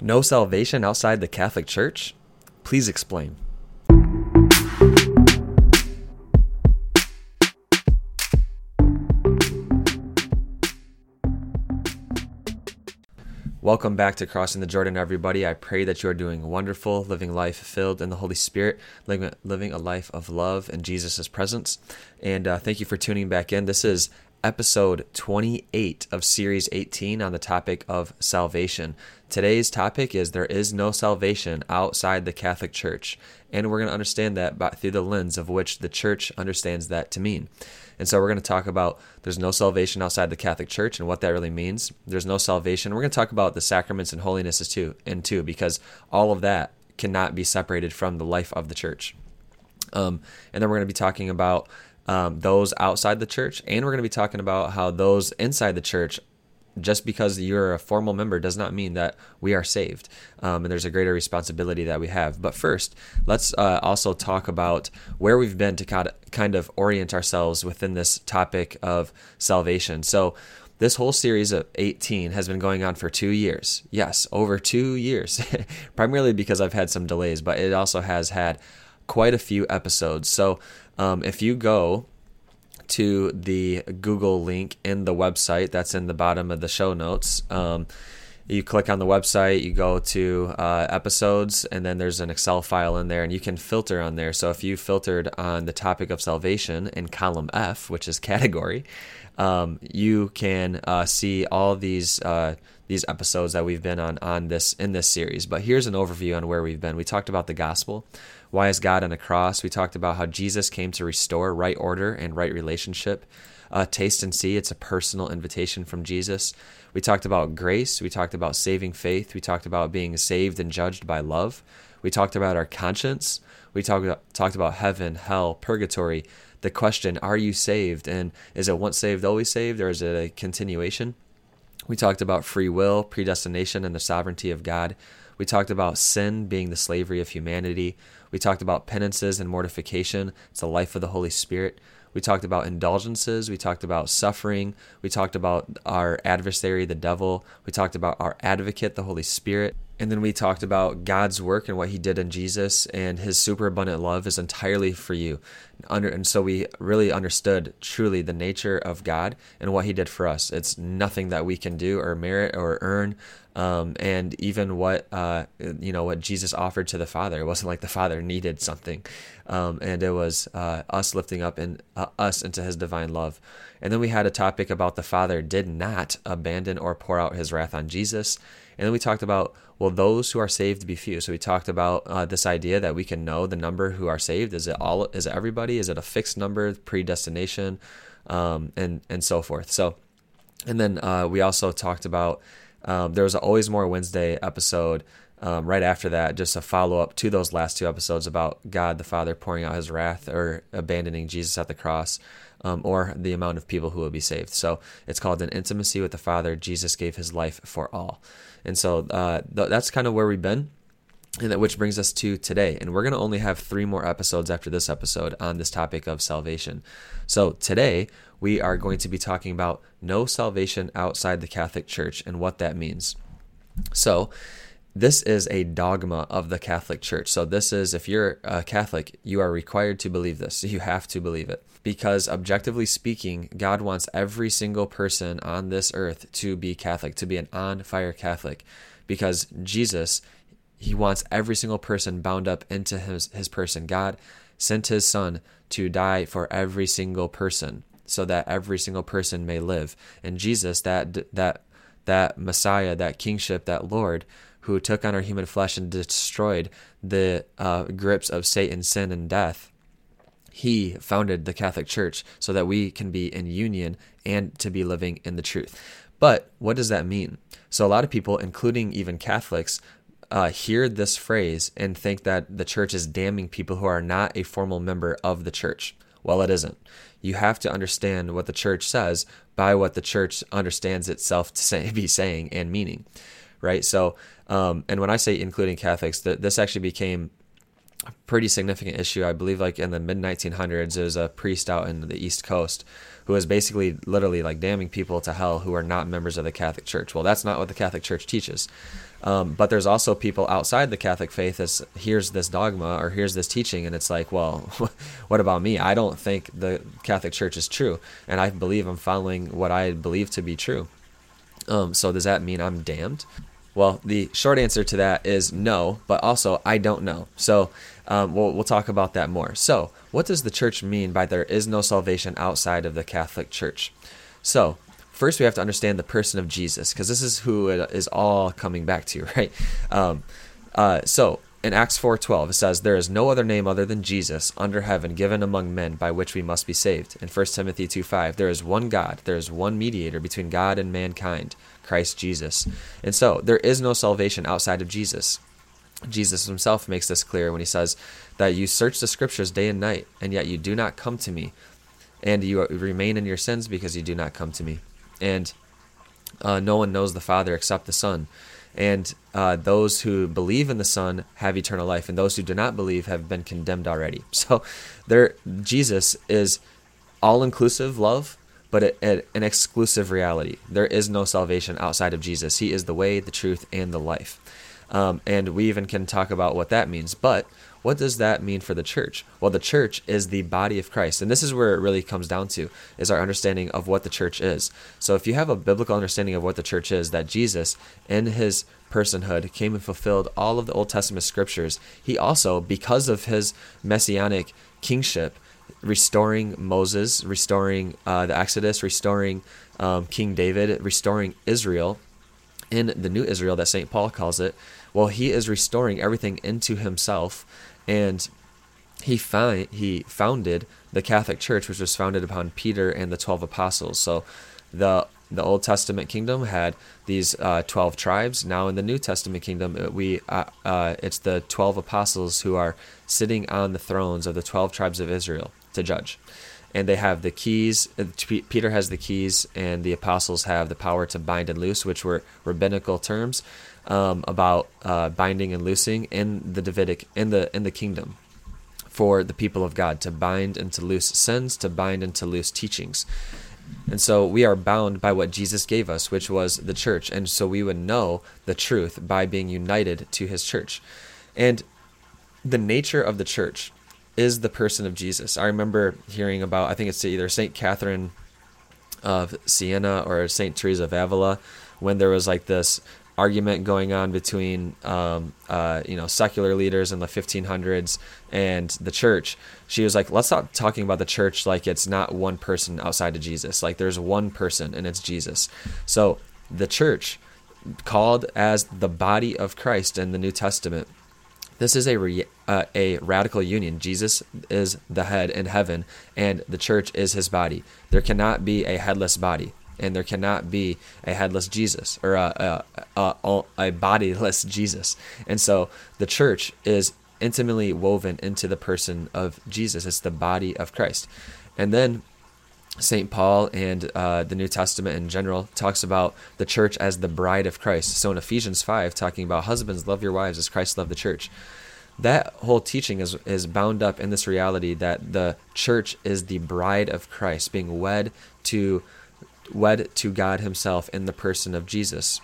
No salvation outside the Catholic Church? Please explain. Welcome back to Crossing the Jordan, everybody. I pray that you are doing wonderful, living life filled in the Holy Spirit, living, a life of love in Jesus' presence. And uh, thank you for tuning back in. This is episode 28 of series 18 on the topic of salvation. Today's topic is there is no salvation outside the Catholic Church, and we're going to understand that by, through the lens of which the church understands that to mean. And so we're going to talk about there's no salvation outside the Catholic Church and what that really means. There's no salvation. We're going to talk about the sacraments and holinesses too, and too, because all of that cannot be separated from the life of the church. Um, and then we're going to be talking about um, those outside the church, and we're going to be talking about how those inside the church just because you're a formal member does not mean that we are saved. Um, and there's a greater responsibility that we have. But first, let's uh, also talk about where we've been to kind of orient ourselves within this topic of salvation. So, this whole series of 18 has been going on for two years. Yes, over two years. Primarily because I've had some delays, but it also has had quite a few episodes. So, um, if you go to the Google link in the website that's in the bottom of the show notes, um, you click on the website, you go to uh, episodes, and then there's an Excel file in there, and you can filter on there. So if you filtered on the topic of salvation in column F, which is category, um, you can uh, see all these uh, these episodes that we've been on on this in this series. But here's an overview on where we've been. We talked about the gospel. Why is God on a cross? We talked about how Jesus came to restore right order and right relationship. Uh, taste and see, it's a personal invitation from Jesus. We talked about grace. We talked about saving faith. We talked about being saved and judged by love. We talked about our conscience. We talked about, talked about heaven, hell, purgatory. The question, are you saved? And is it once saved, always saved, or is it a continuation? We talked about free will, predestination, and the sovereignty of God. We talked about sin being the slavery of humanity. We talked about penances and mortification. It's the life of the Holy Spirit. We talked about indulgences. We talked about suffering. We talked about our adversary, the devil. We talked about our advocate, the Holy Spirit. And then we talked about God's work and what He did in Jesus, and His superabundant love is entirely for you. Under, and so we really understood truly the nature of God and what He did for us. It's nothing that we can do or merit or earn, um, and even what uh, you know what Jesus offered to the Father. It wasn't like the Father needed something, um, and it was uh, us lifting up in uh, us into His divine love. And then we had a topic about the Father did not abandon or pour out His wrath on Jesus. And then we talked about will those who are saved be few? So we talked about uh, this idea that we can know the number who are saved. Is it all? Is it everybody? Is it a fixed number? Predestination, um, and and so forth. So, and then uh, we also talked about um, there was always more Wednesday episode. Um, right after that, just a follow up to those last two episodes about God the Father pouring out his wrath or abandoning Jesus at the cross, um, or the amount of people who will be saved. So it's called an intimacy with the Father. Jesus gave his life for all. And so uh, th- that's kind of where we've been. And that which brings us to today. And we're going to only have three more episodes after this episode on this topic of salvation. So today, we are going to be talking about no salvation outside the Catholic Church and what that means. So, this is a dogma of the Catholic Church. So, this is, if you're a Catholic, you are required to believe this. You have to believe it. Because, objectively speaking, God wants every single person on this earth to be Catholic, to be an on fire Catholic. Because Jesus, He wants every single person bound up into His, his person. God sent His Son to die for every single person so that every single person may live. And Jesus, that, that, that Messiah, that kingship, that Lord, who took on our human flesh and destroyed the uh, grips of Satan, sin, and death. He founded the Catholic Church so that we can be in union and to be living in the truth. But what does that mean? So, a lot of people, including even Catholics, uh, hear this phrase and think that the church is damning people who are not a formal member of the church. Well, it isn't. You have to understand what the church says by what the church understands itself to say, be saying and meaning, right? So, um, and when I say including Catholics, th- this actually became a pretty significant issue. I believe, like in the mid 1900s, there was a priest out in the East Coast who was basically literally like damning people to hell who are not members of the Catholic Church. Well, that's not what the Catholic Church teaches. Um, but there's also people outside the Catholic faith that here's this dogma or here's this teaching, and it's like, well, what about me? I don't think the Catholic Church is true, and I believe I'm following what I believe to be true. Um, so does that mean I'm damned? Well, the short answer to that is no, but also I don't know. So um, we'll, we'll talk about that more. So, what does the church mean by there is no salvation outside of the Catholic Church? So, first we have to understand the person of Jesus, because this is who it is all coming back to, right? Um, uh, so, in Acts 4:12 it says there is no other name other than Jesus under heaven given among men by which we must be saved. In 1 Timothy 2:5 there is one God, there is one mediator between God and mankind, Christ Jesus. And so there is no salvation outside of Jesus. Jesus himself makes this clear when he says that you search the scriptures day and night, and yet you do not come to me, and you remain in your sins because you do not come to me. And uh, no one knows the Father except the Son. And uh, those who believe in the Son have eternal life, and those who do not believe have been condemned already. So, there, Jesus is all-inclusive love, but an exclusive reality. There is no salvation outside of Jesus. He is the way, the truth, and the life. Um, and we even can talk about what that means. But what does that mean for the church? Well, the church is the body of Christ. And this is where it really comes down to is our understanding of what the church is. So if you have a biblical understanding of what the church is, that Jesus in his personhood came and fulfilled all of the Old Testament scriptures, he also, because of his messianic kingship, restoring Moses, restoring uh, the Exodus, restoring um, King David, restoring Israel in the new Israel that St. Paul calls it. Well, he is restoring everything into himself, and he find, he founded the Catholic Church, which was founded upon Peter and the twelve apostles. So, the the Old Testament kingdom had these uh, 12 tribes. Now, in the New Testament kingdom, uh, we uh, uh, it's the 12 apostles who are sitting on the thrones of the 12 tribes of Israel to judge. And they have the keys. Uh, Peter has the keys, and the apostles have the power to bind and loose, which were rabbinical terms um, about uh, binding and loosing in the Davidic in the in the kingdom for the people of God to bind and to loose sins, to bind and to loose teachings. And so we are bound by what Jesus gave us, which was the church. And so we would know the truth by being united to his church. And the nature of the church is the person of Jesus. I remember hearing about, I think it's either St. Catherine of Siena or St. Teresa of Avila, when there was like this argument going on between um, uh, you know secular leaders in the 1500s and the church she was like let's stop talking about the church like it's not one person outside of jesus like there's one person and it's jesus so the church called as the body of christ in the new testament this is a re, uh, a radical union. Jesus is the head in heaven, and the church is his body. There cannot be a headless body, and there cannot be a headless Jesus or a, a, a, a bodiless Jesus. And so the church is intimately woven into the person of Jesus. It's the body of Christ. And then St. Paul and uh, the New Testament in general talks about the church as the bride of Christ. So in Ephesians 5, talking about husbands, love your wives as Christ loved the church. That whole teaching is, is bound up in this reality that the church is the bride of Christ, being wed to wed to God Himself in the person of Jesus.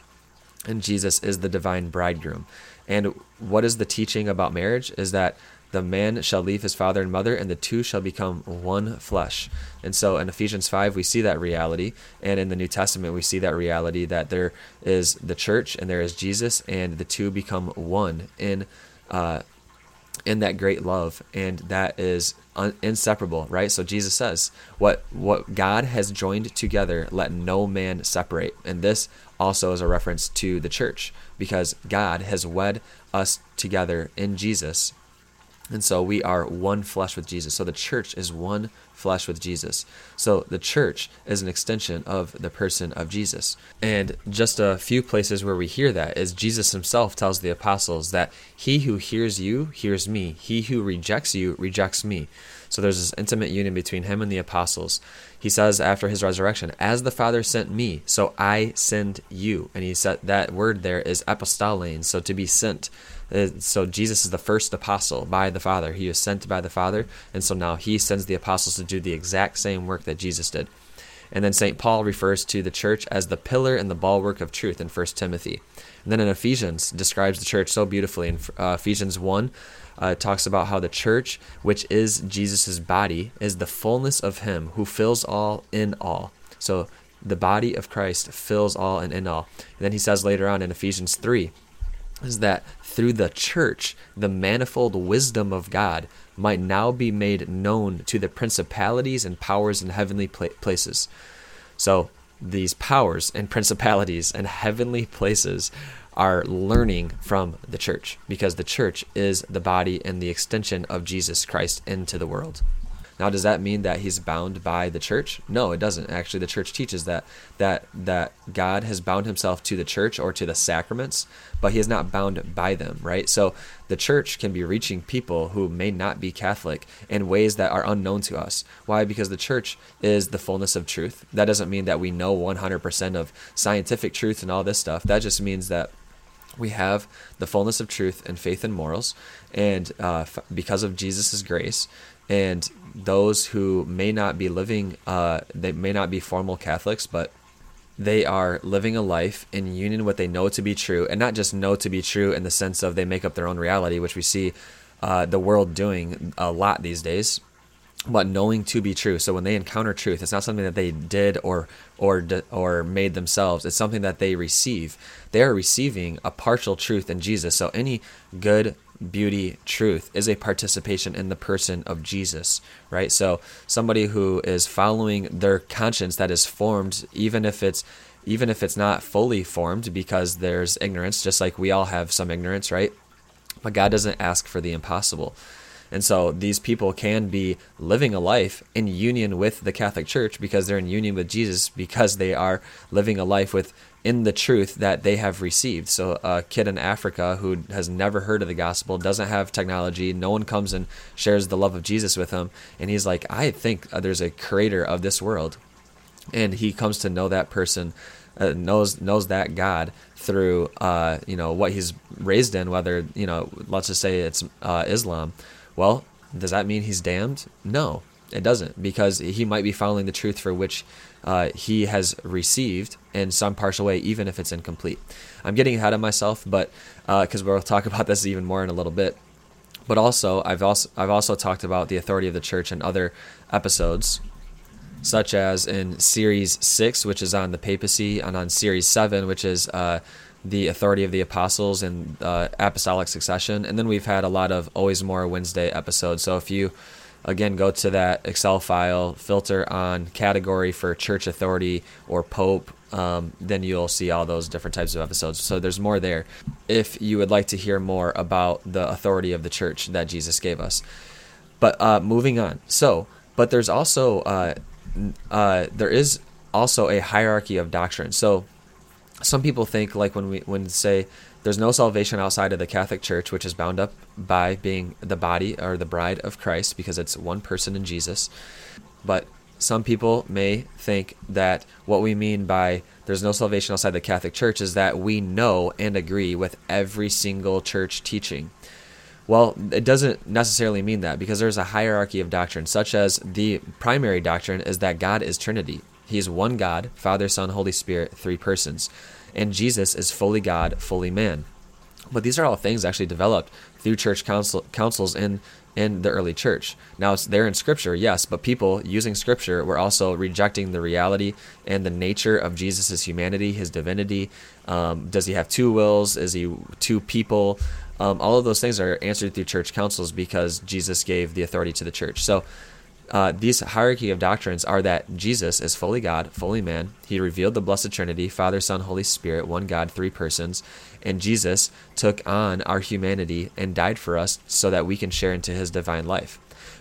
And Jesus is the divine bridegroom. And what is the teaching about marriage? Is that the man shall leave his father and mother, and the two shall become one flesh. And so in Ephesians 5, we see that reality. And in the New Testament, we see that reality that there is the church and there is Jesus, and the two become one in. Uh, in that great love and that is un- inseparable right? So jesus says what what god has joined together let no man separate. And this also is a reference to the church because god has wed us together in jesus and so we are one flesh with Jesus. So the church is one flesh with Jesus. So the church is an extension of the person of Jesus. And just a few places where we hear that is Jesus himself tells the apostles that he who hears you hears me, he who rejects you rejects me. So there's this intimate union between him and the apostles. He says after his resurrection, As the Father sent me, so I send you. And he said that word there is apostellein, so to be sent. Uh, so Jesus is the first apostle by the Father. He was sent by the Father, and so now he sends the apostles to do the exact same work that Jesus did. And then St. Paul refers to the church as the pillar and the bulwark of truth in 1 Timothy. And then in Ephesians describes the church so beautifully in uh, Ephesians 1 uh, talks about how the church, which is Jesus' body, is the fullness of him who fills all in all. So the body of Christ fills all and in all. And then he says later on in Ephesians 3 is that through the church, the manifold wisdom of God might now be made known to the principalities and powers in heavenly places. So, these powers and principalities and heavenly places are learning from the church because the church is the body and the extension of Jesus Christ into the world. Now, does that mean that he's bound by the church? No, it doesn't. Actually, the church teaches that that that God has bound himself to the church or to the sacraments, but he is not bound by them, right? So the church can be reaching people who may not be Catholic in ways that are unknown to us. Why? Because the church is the fullness of truth. That doesn't mean that we know 100% of scientific truth and all this stuff. That just means that we have the fullness of truth and faith and morals, and uh, f- because of Jesus' grace, and those who may not be living, uh, they may not be formal Catholics, but they are living a life in union what they know to be true, and not just know to be true in the sense of they make up their own reality, which we see uh, the world doing a lot these days but knowing to be true. So when they encounter truth, it's not something that they did or or or made themselves. It's something that they receive. They are receiving a partial truth in Jesus. So any good beauty truth is a participation in the person of Jesus, right? So somebody who is following their conscience that is formed even if it's even if it's not fully formed because there's ignorance, just like we all have some ignorance, right? But God doesn't ask for the impossible. And so these people can be living a life in union with the Catholic Church because they're in union with Jesus because they are living a life with in the truth that they have received. So a kid in Africa who has never heard of the gospel, doesn't have technology, no one comes and shares the love of Jesus with him, and he's like, "I think there's a creator of this world." And he comes to know that person uh, knows knows that God through uh, you know what he's raised in, whether you know let's just say it's uh, Islam, well, does that mean he's damned? No, it doesn't, because he might be following the truth for which uh, he has received in some partial way, even if it's incomplete. I'm getting ahead of myself, but because uh, we'll talk about this even more in a little bit. But also, I've also I've also talked about the authority of the church in other episodes, such as in series six, which is on the papacy, and on series seven, which is uh, the authority of the apostles and uh, apostolic succession. And then we've had a lot of Always More Wednesday episodes. So if you, again, go to that Excel file, filter on category for church authority or pope, um, then you'll see all those different types of episodes. So there's more there if you would like to hear more about the authority of the church that Jesus gave us. But uh, moving on. So, but there's also, uh, uh, there is also a hierarchy of doctrine. So some people think like when we when say there's no salvation outside of the Catholic Church, which is bound up by being the body or the bride of Christ because it's one person in Jesus. But some people may think that what we mean by there's no salvation outside the Catholic Church is that we know and agree with every single church teaching. Well, it doesn't necessarily mean that because there's a hierarchy of doctrine, such as the primary doctrine is that God is Trinity. He is one God, Father, Son, Holy Spirit, three persons. And Jesus is fully God, fully man. But these are all things actually developed through church council, councils in, in the early church. Now it's there in Scripture, yes, but people using Scripture were also rejecting the reality and the nature of Jesus' humanity, his divinity. Um, does he have two wills? Is he two people? Um, all of those things are answered through church councils because Jesus gave the authority to the church. So uh, these hierarchy of doctrines are that Jesus is fully God, fully man. He revealed the Blessed Trinity, Father, Son, Holy Spirit, one God, three persons. And Jesus took on our humanity and died for us so that we can share into his divine life.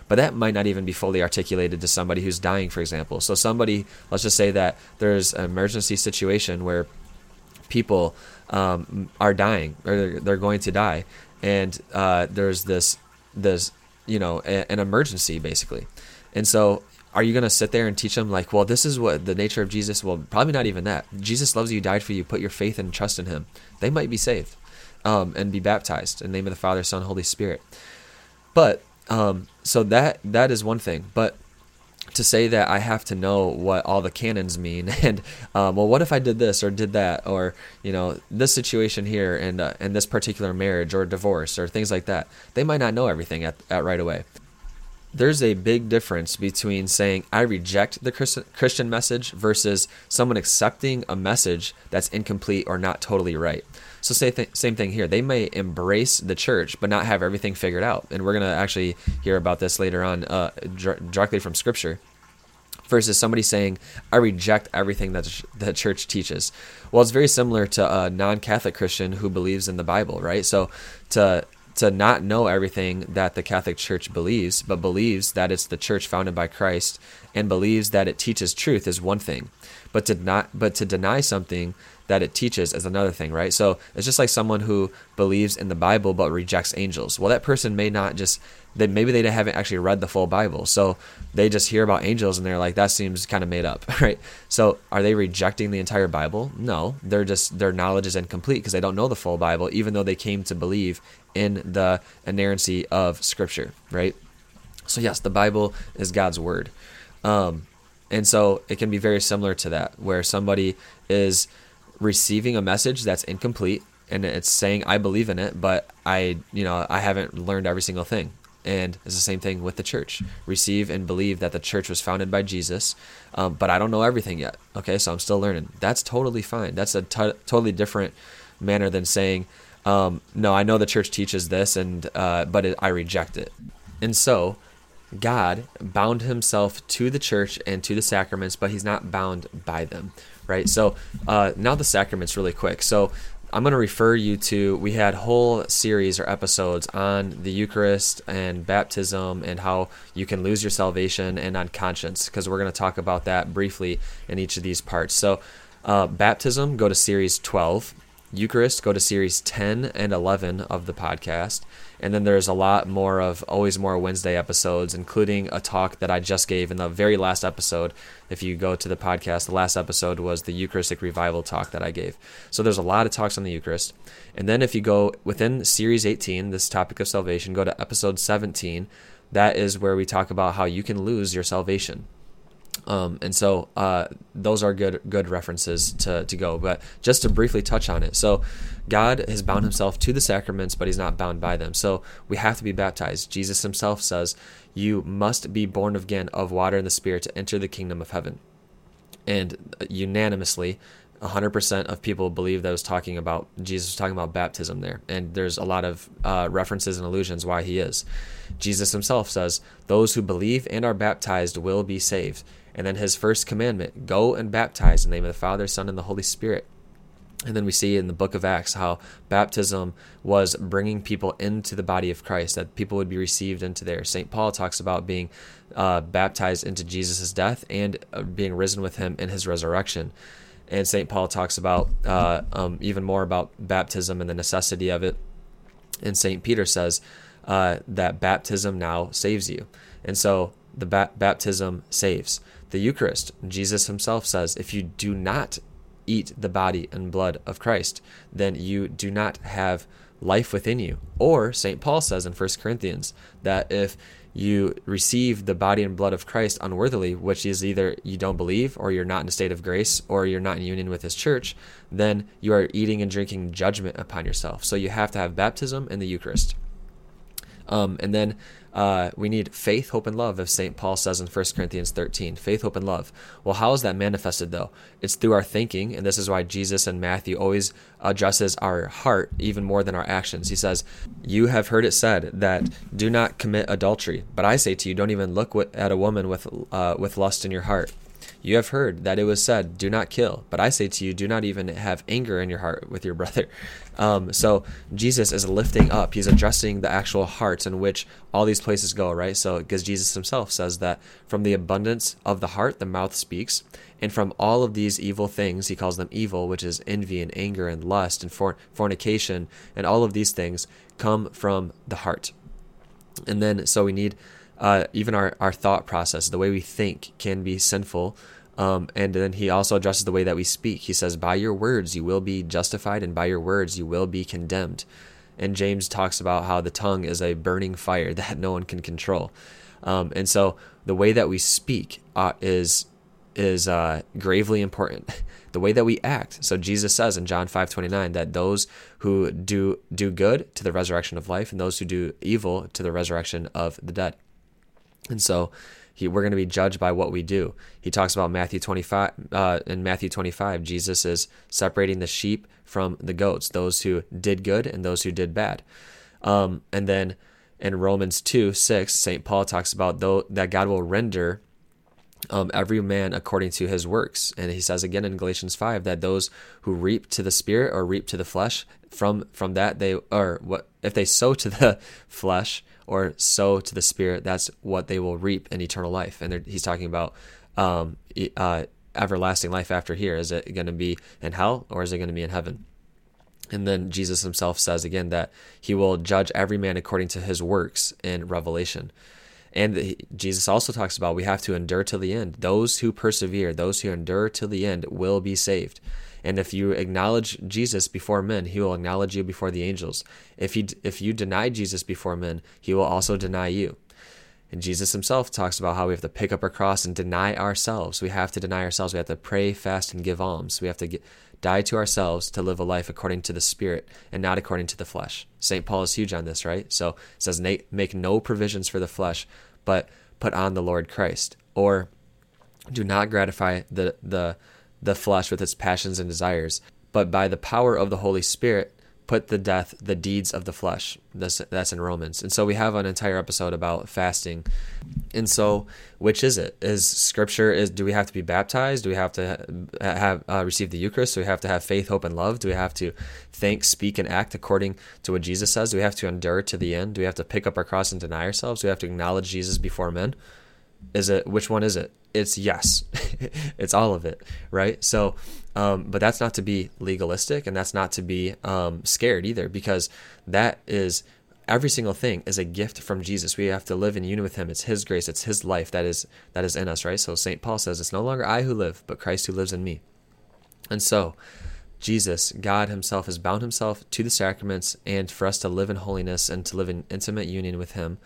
but that might not even be fully articulated to somebody who's dying, for example. So somebody, let's just say that there's an emergency situation where people um, are dying or they're, going to die, and uh, there's this this you know an emergency basically, and so are you going to sit there and teach them like well this is what the nature of jesus well probably not even that. Jesus loves you died for you put your faith and trust in him. They might be saved um, and be baptized in the name of the father son holy spirit. But um, so that that is one thing. But to say that I have to know what all the canons mean, and um, well, what if I did this or did that, or you know, this situation here, and uh, and this particular marriage or divorce or things like that, they might not know everything at, at right away there's a big difference between saying I reject the Christian message versus someone accepting a message that's incomplete or not totally right. So say th- same thing here. They may embrace the church but not have everything figured out, and we're gonna actually hear about this later on uh, directly from Scripture. Versus somebody saying, "I reject everything that the church teaches." Well, it's very similar to a non-Catholic Christian who believes in the Bible, right? So to to not know everything that the Catholic Church believes, but believes that it's the church founded by Christ and believes that it teaches truth is one thing. But to not but to deny something that it teaches is another thing, right? So it's just like someone who believes in the Bible but rejects angels. Well, that person may not just maybe they haven't actually read the full Bible. So they just hear about angels and they're like, that seems kind of made up, right? So are they rejecting the entire Bible? No, they're just, their knowledge is incomplete because they don't know the full Bible, even though they came to believe in the inerrancy of Scripture, right? So, yes, the Bible is God's Word. Um, and so it can be very similar to that, where somebody is receiving a message that's incomplete and it's saying, I believe in it, but I, you know, I haven't learned every single thing. And it's the same thing with the church. Receive and believe that the church was founded by Jesus, um, but I don't know everything yet. Okay, so I'm still learning. That's totally fine. That's a t- totally different manner than saying, um, no, I know the church teaches this, and uh, but it, I reject it. And so, God bound Himself to the church and to the sacraments, but He's not bound by them, right? So uh, now the sacraments, really quick. So I'm going to refer you to, we had whole series or episodes on the Eucharist and baptism and how you can lose your salvation and on conscience, because we're going to talk about that briefly in each of these parts. So, uh, baptism, go to series 12. Eucharist, go to series 10 and 11 of the podcast. And then there's a lot more of Always More Wednesday episodes, including a talk that I just gave in the very last episode. If you go to the podcast, the last episode was the Eucharistic Revival talk that I gave. So there's a lot of talks on the Eucharist. And then if you go within series 18, this topic of salvation, go to episode 17. That is where we talk about how you can lose your salvation. Um, and so uh, those are good good references to, to go. But just to briefly touch on it, so God has bound himself to the sacraments, but he's not bound by them. So we have to be baptized. Jesus himself says, "You must be born again of water and the Spirit to enter the kingdom of heaven." And unanimously, 100% of people believe that was talking about Jesus was talking about baptism there. And there's a lot of uh, references and allusions why he is. Jesus himself says, Those who believe and are baptized will be saved. And then his first commandment go and baptize in the name of the Father, Son, and the Holy Spirit. And then we see in the book of Acts how baptism was bringing people into the body of Christ, that people would be received into there. St. Paul talks about being uh, baptized into Jesus' death and uh, being risen with him in his resurrection. And St. Paul talks about uh, um, even more about baptism and the necessity of it. And St. Peter says uh, that baptism now saves you. And so the ba- baptism saves the Eucharist. Jesus himself says, if you do not eat the body and blood of Christ, then you do not have life within you. Or St. Paul says in 1 Corinthians that if you receive the body and blood of Christ unworthily, which is either you don't believe, or you're not in a state of grace, or you're not in union with his church, then you are eating and drinking judgment upon yourself. So you have to have baptism and the Eucharist. Um, and then uh, we need faith, hope, and love, as St. Paul says in 1 Corinthians 13. Faith, hope, and love. Well, how is that manifested, though? It's through our thinking, and this is why Jesus and Matthew always addresses our heart even more than our actions. He says, You have heard it said that do not commit adultery, but I say to you, don't even look at a woman with, uh, with lust in your heart. You have heard that it was said, Do not kill. But I say to you, do not even have anger in your heart with your brother. Um, so Jesus is lifting up, he's addressing the actual hearts in which all these places go, right? So, because Jesus himself says that from the abundance of the heart, the mouth speaks. And from all of these evil things, he calls them evil, which is envy and anger and lust and fornication, and all of these things come from the heart. And then, so we need uh, even our, our thought process, the way we think can be sinful. Um, and then he also addresses the way that we speak. He says, By your words you will be justified, and by your words you will be condemned. And James talks about how the tongue is a burning fire that no one can control. Um, and so the way that we speak uh, is is uh, gravely important. the way that we act. So Jesus says in John 5:29 that those who do do good to the resurrection of life and those who do evil to the resurrection of the dead. And so he, we're going to be judged by what we do. He talks about Matthew 25. Uh, in Matthew 25, Jesus is separating the sheep from the goats, those who did good and those who did bad. Um, and then in Romans 2 6, St. Paul talks about though, that God will render um, every man according to his works. And he says again in Galatians 5 that those who reap to the spirit or reap to the flesh, from from that they or what if they sow to the flesh or sow to the Spirit, that's what they will reap in eternal life. And he's talking about um, uh, everlasting life after here. Is it going to be in hell or is it going to be in heaven? And then Jesus himself says again that he will judge every man according to his works in Revelation. And Jesus also talks about we have to endure to the end. Those who persevere, those who endure to the end will be saved. And if you acknowledge Jesus before men, he will acknowledge you before the angels. If he if you deny Jesus before men, he will also deny you. And Jesus himself talks about how we have to pick up our cross and deny ourselves. We have to deny ourselves. We have to pray, fast, and give alms. We have to get, die to ourselves to live a life according to the Spirit and not according to the flesh. St. Paul is huge on this, right? So it says, make no provisions for the flesh, but put on the Lord Christ. Or do not gratify the, the the flesh with its passions and desires, but by the power of the Holy Spirit, put the death the deeds of the flesh. That's, that's in Romans. And so we have an entire episode about fasting. And so, which is it? Is Scripture is? Do we have to be baptized? Do we have to have uh, receive the Eucharist? Do we have to have faith, hope, and love? Do we have to think, speak, and act according to what Jesus says? Do we have to endure to the end? Do we have to pick up our cross and deny ourselves? Do we have to acknowledge Jesus before men? Is it which one is it? It's yes. it's all of it, right? So, um, but that's not to be legalistic and that's not to be um, scared either, because that is every single thing is a gift from Jesus. We have to live in union with Him. It's His grace. It's His life that is that is in us, right? So Saint Paul says, "It's no longer I who live, but Christ who lives in me." And so, Jesus, God Himself, has bound Himself to the sacraments, and for us to live in holiness and to live in intimate union with Him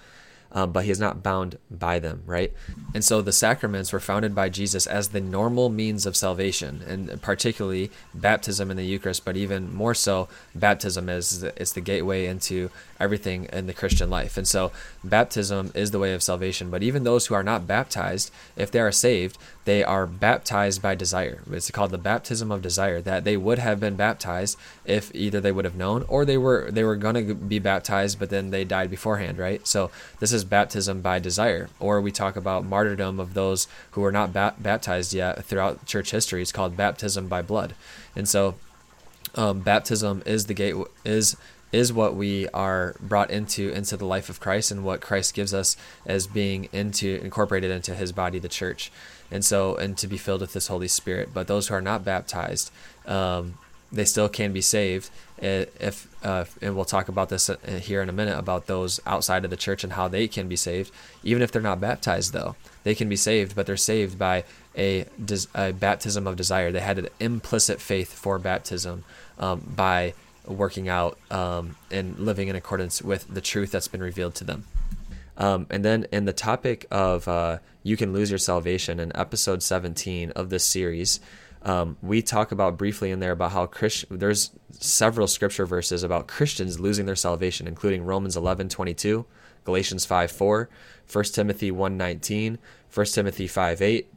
um, but he is not bound by them, right? And so the sacraments were founded by Jesus as the normal means of salvation, and particularly baptism in the Eucharist, but even more so, baptism is it's the gateway into everything in the Christian life. And so baptism is the way of salvation. But even those who are not baptized, if they are saved, they are baptized by desire. It's called the baptism of desire. That they would have been baptized if either they would have known or they were they were going to be baptized, but then they died beforehand, right? So this is baptism by desire. Or we talk about martyrdom of those who were not ba- baptized yet throughout church history. It's called baptism by blood. And so um, baptism is the gate is is what we are brought into into the life of Christ and what Christ gives us as being into incorporated into his body the church and so and to be filled with this Holy Spirit but those who are not baptized um, they still can be saved if uh, and we'll talk about this uh, here in a minute about those outside of the church and how they can be saved even if they're not baptized though they can be saved but they're saved by a, a baptism of desire they had an implicit faith for baptism um, by working out um, and living in accordance with the truth that's been revealed to them. Um, and then in the topic of uh, you can lose your salvation in episode 17 of this series, um, we talk about briefly in there about how Christ- there's several scripture verses about Christians losing their salvation, including Romans 11 22, Galatians 5 4, 1 Timothy 1 19, 1 Timothy 5 8,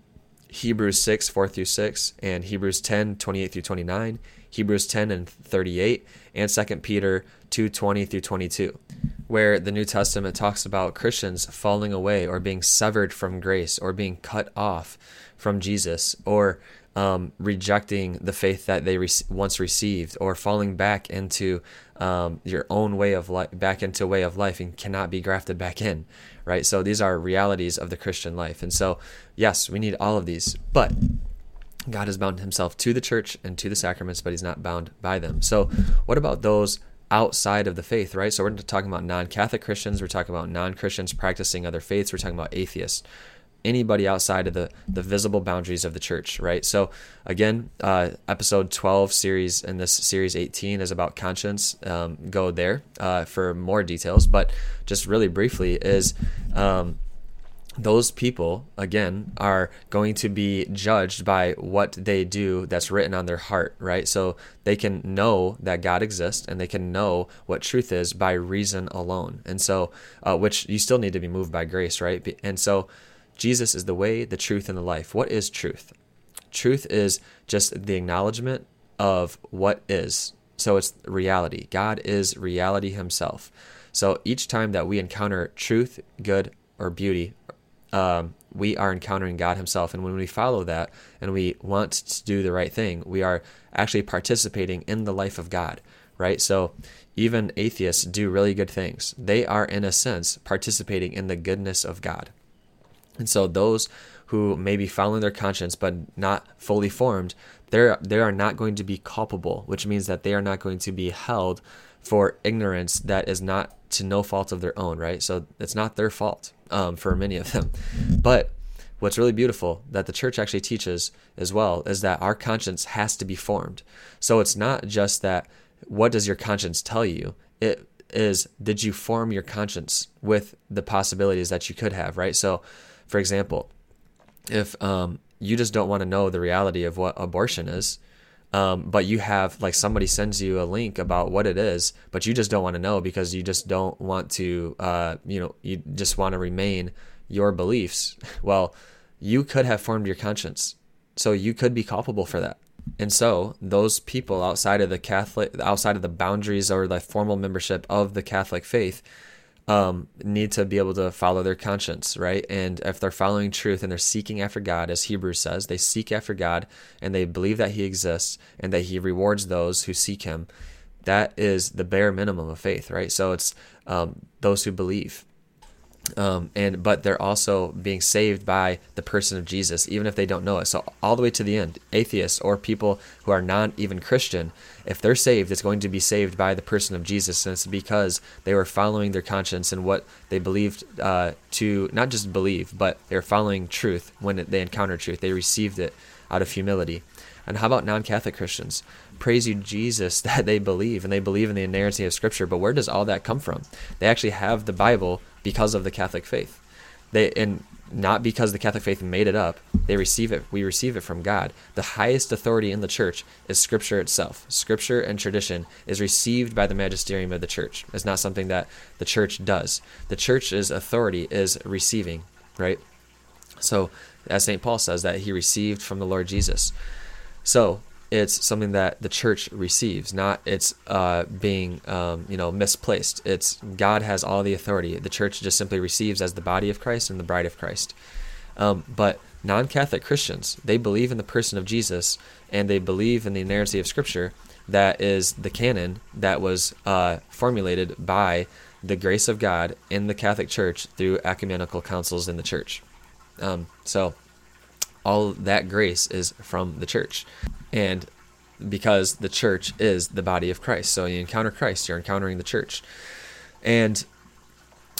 Hebrews 6 4 through 6, and Hebrews 10 28 through 29, Hebrews 10 and 38, and 2 Peter 2 20 through 22. where the New Testament talks about Christians falling away or being severed from grace or being cut off from Jesus or um, rejecting the faith that they re- once received or falling back into um, your own way of life, back into way of life and cannot be grafted back in, right? So these are realities of the Christian life. And so, yes, we need all of these, but God has bound himself to the church and to the sacraments, but he's not bound by them. So, what about those outside of the faith, right? So, we're talking about non Catholic Christians, we're talking about non Christians practicing other faiths, we're talking about atheists anybody outside of the, the visible boundaries of the church, right? So, again, uh, episode 12 series and this series 18 is about conscience. Um, go there uh, for more details, but just really briefly is. Um, those people again are going to be judged by what they do that's written on their heart right so they can know that god exists and they can know what truth is by reason alone and so uh, which you still need to be moved by grace right and so Jesus is the way, the truth, and the life. What is truth? Truth is just the acknowledgement of what is. So it's reality. God is reality himself. So each time that we encounter truth, good, or beauty, um, we are encountering God Himself. And when we follow that and we want to do the right thing, we are actually participating in the life of God, right? So even atheists do really good things. They are, in a sense, participating in the goodness of God. And so those who may be following their conscience but not fully formed, they're, they are not going to be culpable, which means that they are not going to be held for ignorance that is not to no fault of their own, right? So it's not their fault um, for many of them. But what's really beautiful that the church actually teaches as well is that our conscience has to be formed. So it's not just that what does your conscience tell you? It is did you form your conscience with the possibilities that you could have, right? So for example, if um, you just don't want to know the reality of what abortion is, um, but you have like somebody sends you a link about what it is, but you just don't want to know because you just don't want to, uh, you know, you just want to remain your beliefs. Well, you could have formed your conscience, so you could be culpable for that. And so those people outside of the Catholic, outside of the boundaries or the formal membership of the Catholic faith, um, need to be able to follow their conscience, right? And if they're following truth and they're seeking after God, as Hebrews says, they seek after God and they believe that He exists and that He rewards those who seek Him. That is the bare minimum of faith, right? So it's um, those who believe um, and but they're also being saved by the person of Jesus, even if they don't know it. So all the way to the end, atheists or people who are not even Christian, if they're saved, it's going to be saved by the person of Jesus, and it's because they were following their conscience and what they believed uh, to not just believe, but they were following truth when they encountered truth. They received it out of humility. And how about non-Catholic Christians? Praise you, Jesus, that they believe and they believe in the inerrancy of Scripture. But where does all that come from? They actually have the Bible because of the Catholic faith. They and not because the Catholic faith made it up. They receive it. We receive it from God. The highest authority in the church is Scripture itself. Scripture and tradition is received by the magisterium of the church. It's not something that the church does. The church's authority is receiving, right? So, as St. Paul says, that he received from the Lord Jesus. So, it's something that the church receives, not it's uh, being um, you know misplaced. It's God has all the authority. The church just simply receives as the body of Christ and the bride of Christ. Um, but non-Catholic Christians, they believe in the person of Jesus and they believe in the inerrancy of Scripture. That is the canon that was uh, formulated by the grace of God in the Catholic Church through ecumenical councils in the church. Um, so all that grace is from the church and because the church is the body of Christ. So you encounter Christ, you're encountering the church, and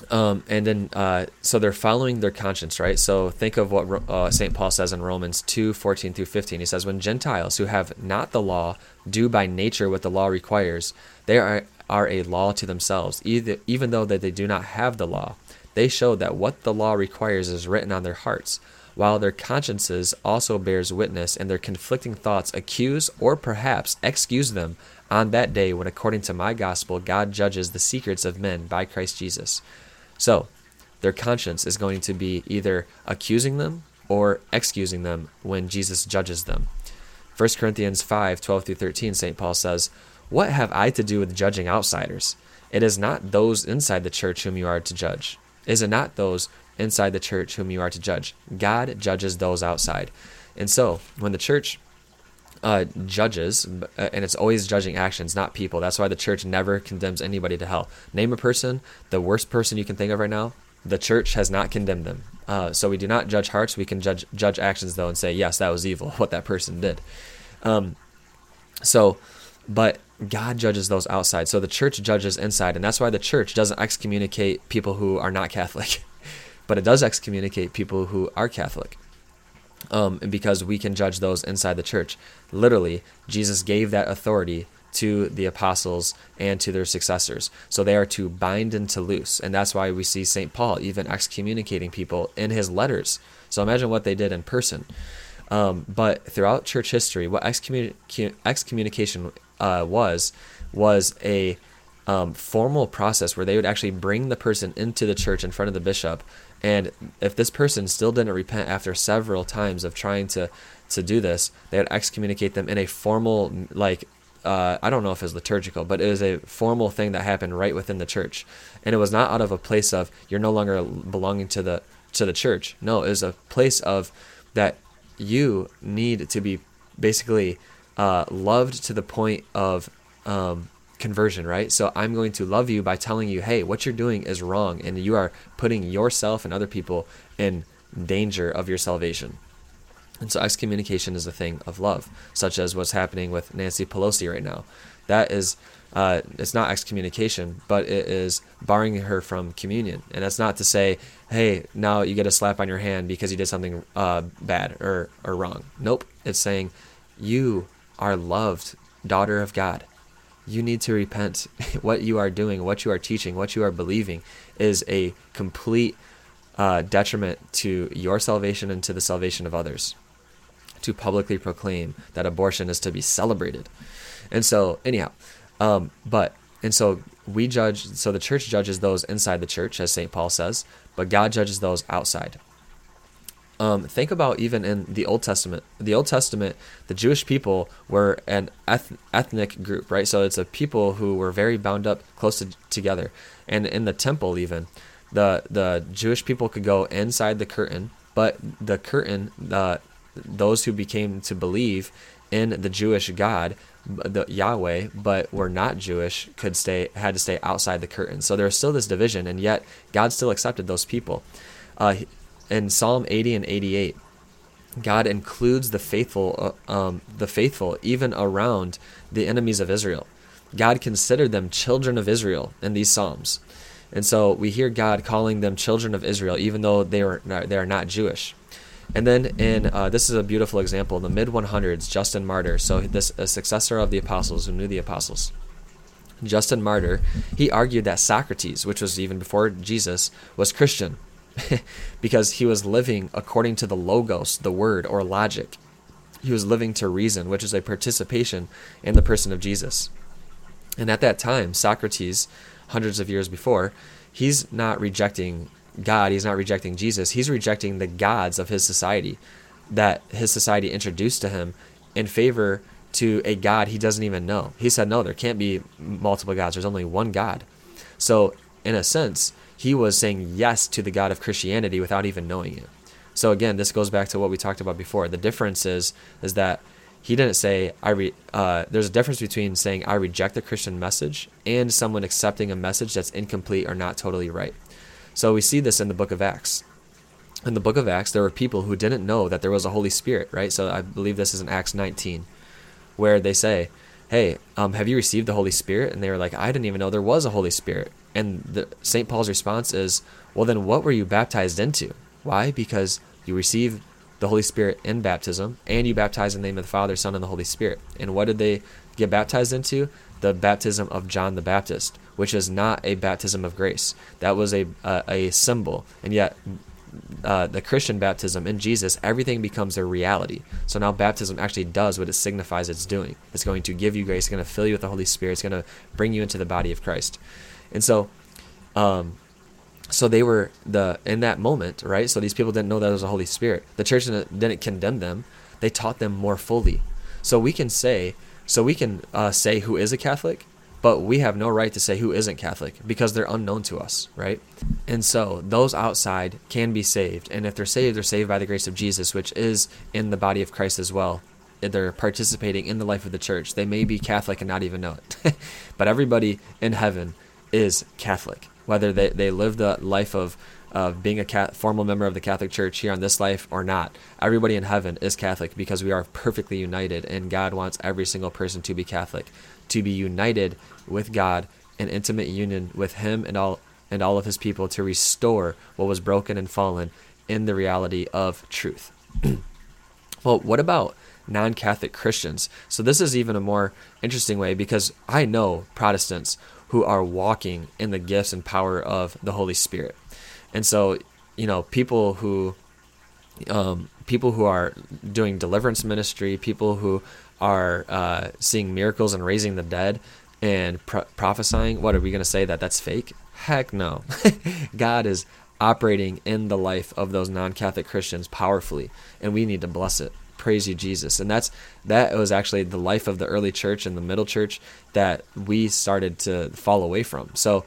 um, and then uh, so they're following their conscience, right? So think of what uh, Saint Paul says in Romans two fourteen through fifteen. He says, "When Gentiles who have not the law do by nature what the law requires, they are are a law to themselves, either, even though that they do not have the law. They show that what the law requires is written on their hearts." While their consciences also bears witness and their conflicting thoughts accuse or perhaps excuse them on that day when according to my gospel God judges the secrets of men by Christ Jesus. So, their conscience is going to be either accusing them or excusing them when Jesus judges them. 1 Corinthians 5 12 through 13, St. Paul says, What have I to do with judging outsiders? it is not those inside the church whom you are to judge. Is it not those inside the church whom you are to judge? God judges those outside. And so, when the church uh, judges, uh, and it's always judging actions, not people. That's why the church never condemns anybody to hell. Name a person, the worst person you can think of right now. The church has not condemned them. Uh, so we do not judge hearts. We can judge judge actions though, and say yes, that was evil what that person did. Um, so, but God judges those outside. So the church judges inside, and that's why the church doesn't excommunicate people who are not Catholic, but it does excommunicate people who are Catholic um, because we can judge those inside the church. Literally, Jesus gave that authority to the apostles and to their successors. So they are to bind and to loose. And that's why we see St. Paul even excommunicating people in his letters. So imagine what they did in person. Um, but throughout church history, what excommunication uh, was, was a um, formal process where they would actually bring the person into the church in front of the bishop and if this person still didn't repent after several times of trying to to do this, they would excommunicate them in a formal like uh, I don't know if it's liturgical, but it was a formal thing that happened right within the church, and it was not out of a place of you're no longer belonging to the to the church. No, it was a place of that you need to be basically uh, loved to the point of um, conversion, right? So I'm going to love you by telling you, hey, what you're doing is wrong, and you are putting yourself and other people in danger of your salvation. And so excommunication is a thing of love, such as what's happening with Nancy Pelosi right now. That is, uh, it's not excommunication, but it is barring her from communion. And that's not to say, hey, now you get a slap on your hand because you did something uh, bad or, or wrong. Nope. It's saying, you are loved, daughter of God you need to repent. what you are doing, what you are teaching, what you are believing is a complete uh, detriment to your salvation and to the salvation of others. To publicly proclaim that abortion is to be celebrated. And so, anyhow, um, but, and so we judge, so the church judges those inside the church, as St. Paul says, but God judges those outside. Um, think about even in the Old Testament. The Old Testament, the Jewish people were an eth- ethnic group, right? So it's a people who were very bound up, close to, together. And in the temple, even the the Jewish people could go inside the curtain, but the curtain, the those who became to believe in the Jewish God, the Yahweh, but were not Jewish, could stay had to stay outside the curtain. So there was still this division, and yet God still accepted those people. Uh, in Psalm 80 and 88, God includes the faithful, uh, um, the faithful even around the enemies of Israel. God considered them children of Israel in these psalms, and so we hear God calling them children of Israel, even though they are they are not Jewish. And then in uh, this is a beautiful example in the mid 100s, Justin Martyr, so this a successor of the apostles who knew the apostles. Justin Martyr, he argued that Socrates, which was even before Jesus, was Christian because he was living according to the logos, the word or logic. He was living to reason, which is a participation in the person of Jesus. And at that time, Socrates, hundreds of years before, he's not rejecting God, he's not rejecting Jesus, he's rejecting the gods of his society that his society introduced to him in favor to a God he doesn't even know. He said, No, there can't be multiple gods, there's only one God. So, in a sense, he was saying yes to the God of Christianity without even knowing it. So again, this goes back to what we talked about before. The difference is is that he didn't say I re, uh, there's a difference between saying I reject the Christian message and someone accepting a message that's incomplete or not totally right. So we see this in the book of Acts. In the book of Acts, there were people who didn't know that there was a Holy Spirit, right? So I believe this is in Acts 19, where they say, "Hey, um, have you received the Holy Spirit?" And they were like, "I didn't even know there was a Holy Spirit." And the, St. Paul's response is, well, then what were you baptized into? Why? Because you received the Holy Spirit in baptism, and you baptized in the name of the Father, Son, and the Holy Spirit. And what did they get baptized into? The baptism of John the Baptist, which is not a baptism of grace. That was a a, a symbol, and yet uh, the Christian baptism in Jesus, everything becomes a reality. So now baptism actually does what it signifies it's doing. It's going to give you grace. It's going to fill you with the Holy Spirit. It's going to bring you into the body of Christ. And so, um, so they were the in that moment, right? So these people didn't know that there was a Holy Spirit. The church didn't, didn't condemn them; they taught them more fully. So we can say, so we can uh, say who is a Catholic, but we have no right to say who isn't Catholic because they're unknown to us, right? And so those outside can be saved. And if they're saved, they're saved by the grace of Jesus, which is in the body of Christ as well. They're participating in the life of the church. They may be Catholic and not even know it. but everybody in heaven is Catholic, whether they, they live the life of of being a cat, formal member of the Catholic Church here on this life or not. Everybody in heaven is Catholic because we are perfectly united, and God wants every single person to be Catholic, to be united with God in intimate union with Him and all and all of His people to restore what was broken and fallen in the reality of truth. well, what about non-Catholic Christians? So this is even a more interesting way because I know Protestants who are walking in the gifts and power of the Holy Spirit. And so, you know, people who um, people who are doing deliverance ministry, people who are uh, seeing miracles and raising the dead and pro- prophesying, what are we going to say that that's fake? Heck no. God is operating in the life of those non-Catholic Christians powerfully, and we need to bless it. Praise you, Jesus. And that's that was actually the life of the early church and the middle church that we started to fall away from. So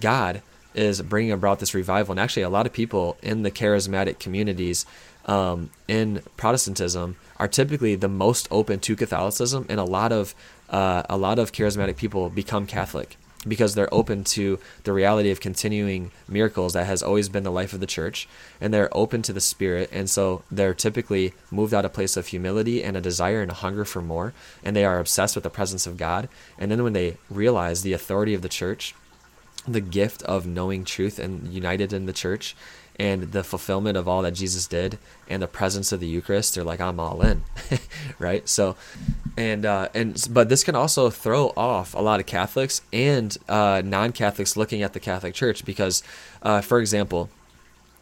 God is bringing about this revival. And actually, a lot of people in the charismatic communities um, in Protestantism are typically the most open to Catholicism, and a lot of uh, a lot of charismatic people become Catholic because they're open to the reality of continuing miracles that has always been the life of the church and they're open to the spirit and so they're typically moved out of place of humility and a desire and a hunger for more and they are obsessed with the presence of god. And then when they realize the authority of the church the gift of knowing truth and united in the church and the fulfillment of all that Jesus did and the presence of the Eucharist, they're like, I'm all in, right? So, and uh, and but this can also throw off a lot of Catholics and uh, non-Catholics looking at the Catholic Church because, uh, for example,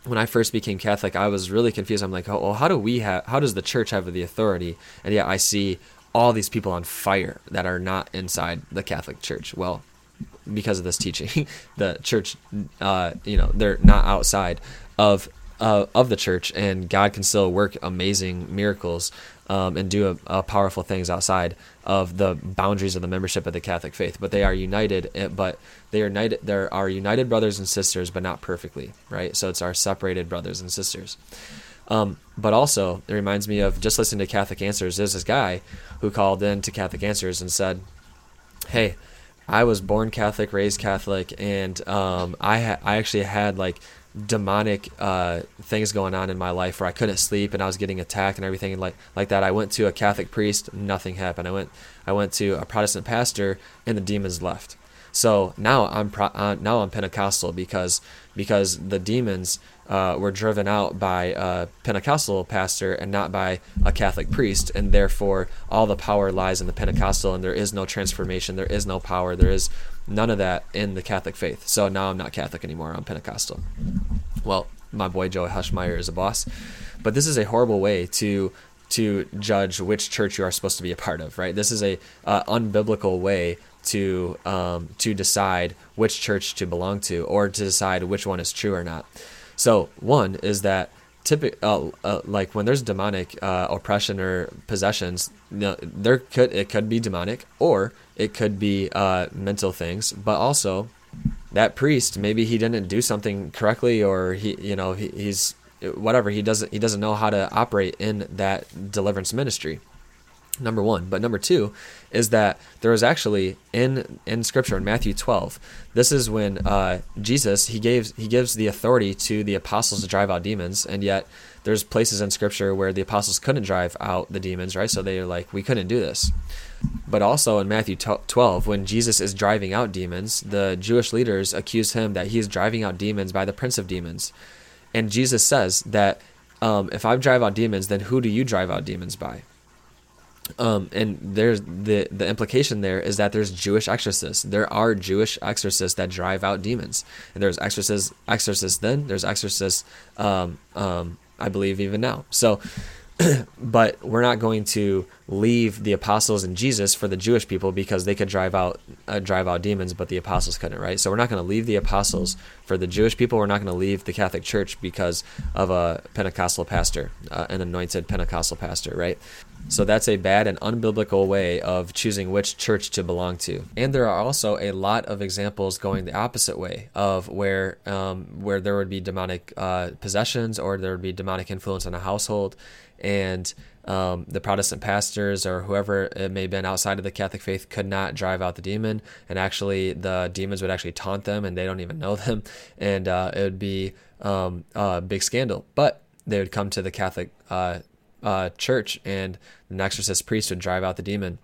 when I first became Catholic, I was really confused. I'm like, oh, well, how do we have? How does the Church have the authority? And yet I see all these people on fire that are not inside the Catholic Church. Well, because of this teaching. the church, uh, you know, they're not outside of uh, of the church, and God can still work amazing miracles um, and do a, a powerful things outside of the boundaries of the membership of the Catholic faith. But they are united, eh, but they are united. There are united brothers and sisters, but not perfectly, right? So it's our separated brothers and sisters. Um, but also, it reminds me of just listening to Catholic Answers. There's this guy who called in to Catholic Answers and said, "Hey." I was born Catholic, raised Catholic, and um, I ha- I actually had like demonic uh, things going on in my life where I couldn't sleep and I was getting attacked and everything and like like that. I went to a Catholic priest, nothing happened. I went I went to a Protestant pastor, and the demons left. So now I'm pro- uh, now I'm Pentecostal because because the demons uh, were driven out by a Pentecostal pastor and not by a Catholic priest, and therefore all the power lies in the Pentecostal, and there is no transformation, there is no power, there is none of that in the Catholic faith. So now I'm not Catholic anymore; I'm Pentecostal. Well, my boy Joey Heschmeyer is a boss, but this is a horrible way to to judge which church you are supposed to be a part of, right? This is a uh, unbiblical way to um, to decide which church to belong to or to decide which one is true or not. So one is that typic uh, uh, like when there's demonic uh, oppression or possessions, you know, there could it could be demonic or it could be uh, mental things, but also that priest maybe he didn't do something correctly or he you know he, he's whatever he doesn't he doesn't know how to operate in that deliverance ministry number one but number two is that there was actually in in scripture in matthew 12 this is when uh, jesus he gives he gives the authority to the apostles to drive out demons and yet there's places in scripture where the apostles couldn't drive out the demons right? So they're like we couldn't do this. But also in matthew 12 when jesus is driving out demons the jewish leaders accuse him that he is driving out demons by the prince of demons. And jesus says that um, if i drive out demons then who do you drive out demons by um, and there's the the implication there is that there's Jewish exorcists. There are Jewish exorcists that drive out demons, and there's exorcists exorcists then. There's exorcists, um, um, I believe, even now. So, but we're not going to leave the apostles and Jesus for the Jewish people because they could drive out uh, drive out demons, but the apostles couldn't, right? So we're not going to leave the apostles For the Jewish people, we're not going to leave the Catholic Church because of a Pentecostal pastor, uh, an anointed Pentecostal pastor, right? So that's a bad and unbiblical way of choosing which church to belong to. And there are also a lot of examples going the opposite way of where um, where there would be demonic uh, possessions or there would be demonic influence in a household, and um, the Protestant pastors or whoever it may have been outside of the Catholic faith could not drive out the demon, and actually the demons would actually taunt them, and they don't even know them, and uh, it would be um, a big scandal. But they would come to the Catholic uh, uh, church, and an exorcist priest would drive out the demon.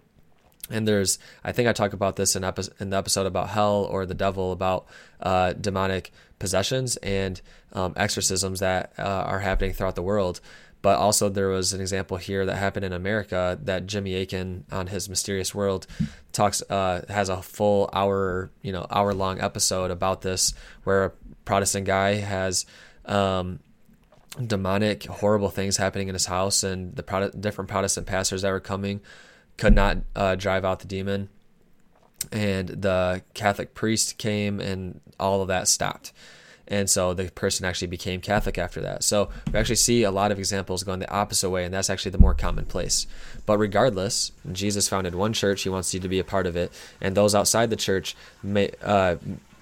And there's, I think I talk about this in, epi- in the episode about hell or the devil, about uh, demonic possessions and um, exorcisms that uh, are happening throughout the world. But also, there was an example here that happened in America that Jimmy Akin on his Mysterious World talks uh, has a full hour, you know, hour long episode about this, where a Protestant guy has um, demonic, horrible things happening in his house, and the different Protestant pastors that were coming could not uh, drive out the demon, and the Catholic priest came, and all of that stopped. And so the person actually became Catholic after that. So we actually see a lot of examples going the opposite way, and that's actually the more commonplace. But regardless, Jesus founded one church; He wants you to be a part of it, and those outside the church may uh,